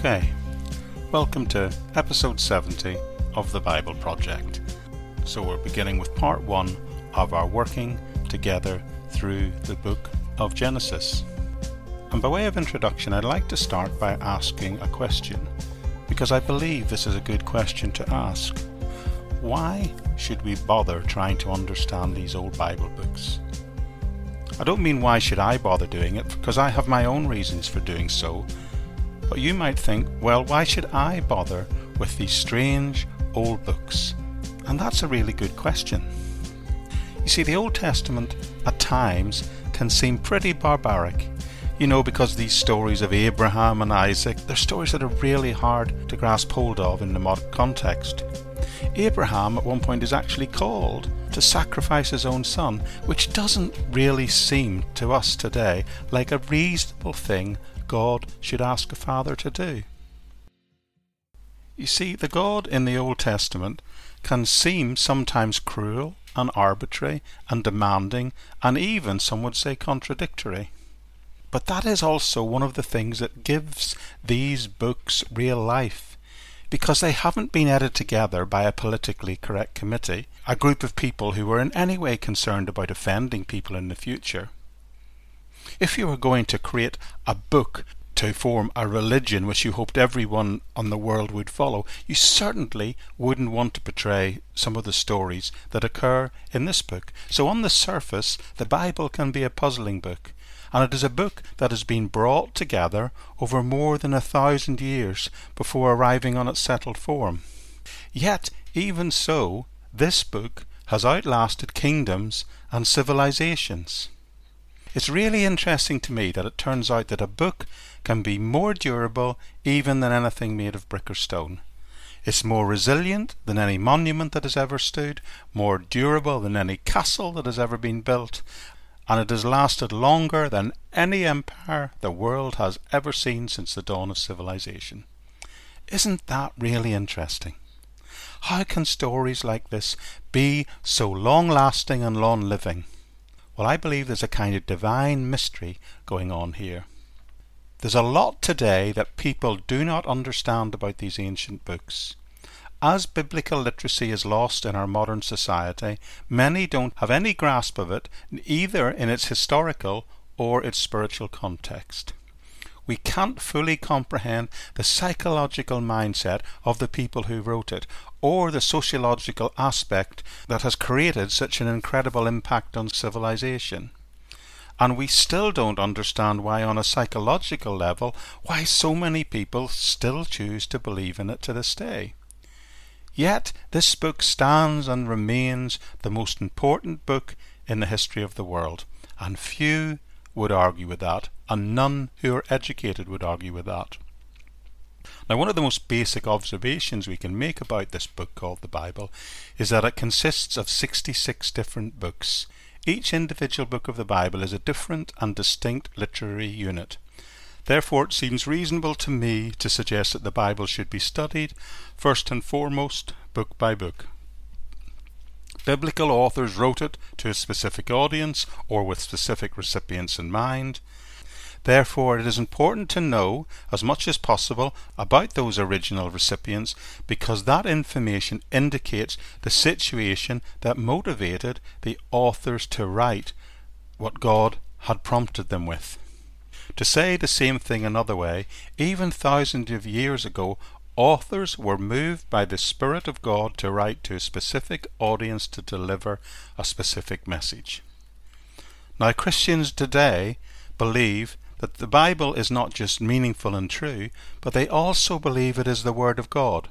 Okay, welcome to episode 70 of the Bible Project. So, we're beginning with part one of our working together through the book of Genesis. And by way of introduction, I'd like to start by asking a question, because I believe this is a good question to ask. Why should we bother trying to understand these old Bible books? I don't mean why should I bother doing it, because I have my own reasons for doing so. But you might think, well, why should I bother with these strange old books? And that's a really good question. You see, the Old Testament at times can seem pretty barbaric. You know, because these stories of Abraham and Isaac, they're stories that are really hard to grasp hold of in the modern context. Abraham at one point is actually called to sacrifice his own son, which doesn't really seem to us today like a reasonable thing God should ask a father to do. You see, the God in the Old Testament can seem sometimes cruel and arbitrary and demanding and even, some would say, contradictory. But that is also one of the things that gives these books real life because they haven't been edited together by a politically correct committee, a group of people who were in any way concerned about offending people in the future. If you were going to create a book to form a religion which you hoped everyone on the world would follow, you certainly wouldn't want to portray some of the stories that occur in this book. So, on the surface, the Bible can be a puzzling book and it is a book that has been brought together over more than a thousand years before arriving on its settled form. Yet, even so, this book has outlasted kingdoms and civilizations. It's really interesting to me that it turns out that a book can be more durable even than anything made of brick or stone. It's more resilient than any monument that has ever stood, more durable than any castle that has ever been built, and it has lasted longer than any empire the world has ever seen since the dawn of civilization. Isn't that really interesting? How can stories like this be so long lasting and long living? Well, I believe there's a kind of divine mystery going on here. There's a lot today that people do not understand about these ancient books. As biblical literacy is lost in our modern society, many don't have any grasp of it, either in its historical or its spiritual context. We can't fully comprehend the psychological mindset of the people who wrote it, or the sociological aspect that has created such an incredible impact on civilization. And we still don't understand why, on a psychological level, why so many people still choose to believe in it to this day. Yet this book stands and remains the most important book in the history of the world, and few would argue with that, and none who are educated would argue with that. Now, one of the most basic observations we can make about this book called the Bible is that it consists of 66 different books. Each individual book of the Bible is a different and distinct literary unit. Therefore, it seems reasonable to me to suggest that the Bible should be studied, first and foremost, book by book. Biblical authors wrote it to a specific audience or with specific recipients in mind. Therefore, it is important to know as much as possible about those original recipients because that information indicates the situation that motivated the authors to write what God had prompted them with. To say the same thing another way, even thousands of years ago, authors were moved by the Spirit of God to write to a specific audience to deliver a specific message. Now, Christians today believe that the Bible is not just meaningful and true, but they also believe it is the Word of God.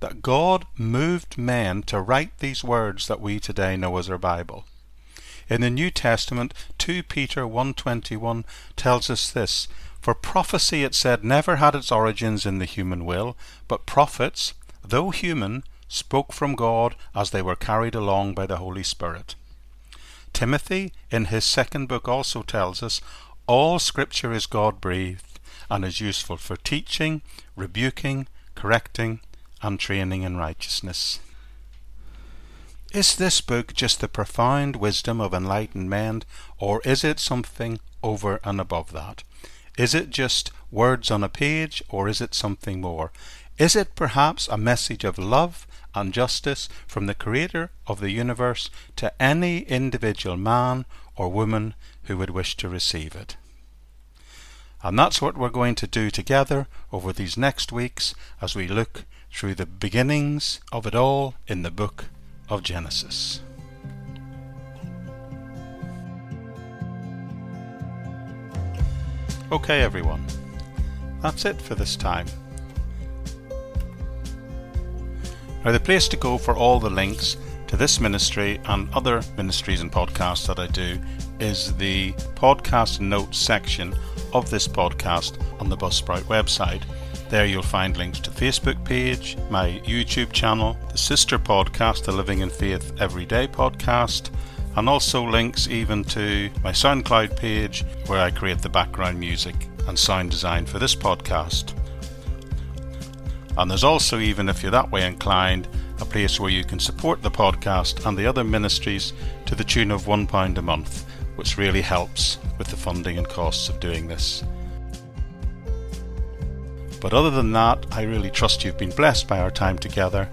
That God moved men to write these words that we today know as our Bible. In the New Testament, 2 Peter 1.21 tells us this, For prophecy, it said, never had its origins in the human will, but prophets, though human, spoke from God as they were carried along by the Holy Spirit. Timothy, in his second book, also tells us, All Scripture is God breathed and is useful for teaching, rebuking, correcting, and training in righteousness. Is this book just the profound wisdom of enlightened men, or is it something over and above that? Is it just words on a page, or is it something more? Is it perhaps a message of love and justice from the Creator of the universe to any individual man or woman who would wish to receive it? And that's what we're going to do together over these next weeks as we look through the beginnings of it all in the book of Genesis. Okay, everyone, that's it for this time. Now, the place to go for all the links to this ministry and other ministries and podcasts that I do is the podcast notes section of this podcast on the Buzzsprout website. There you'll find links to Facebook page, my YouTube channel, the sister podcast, the Living in Faith Everyday podcast, and also links even to my SoundCloud page where I create the background music and sound design for this podcast. And there's also, even if you're that way inclined, a place where you can support the podcast and the other ministries to the tune of £1 a month, which really helps with the funding and costs of doing this. But other than that, I really trust you've been blessed by our time together,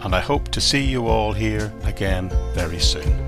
and I hope to see you all here again very soon.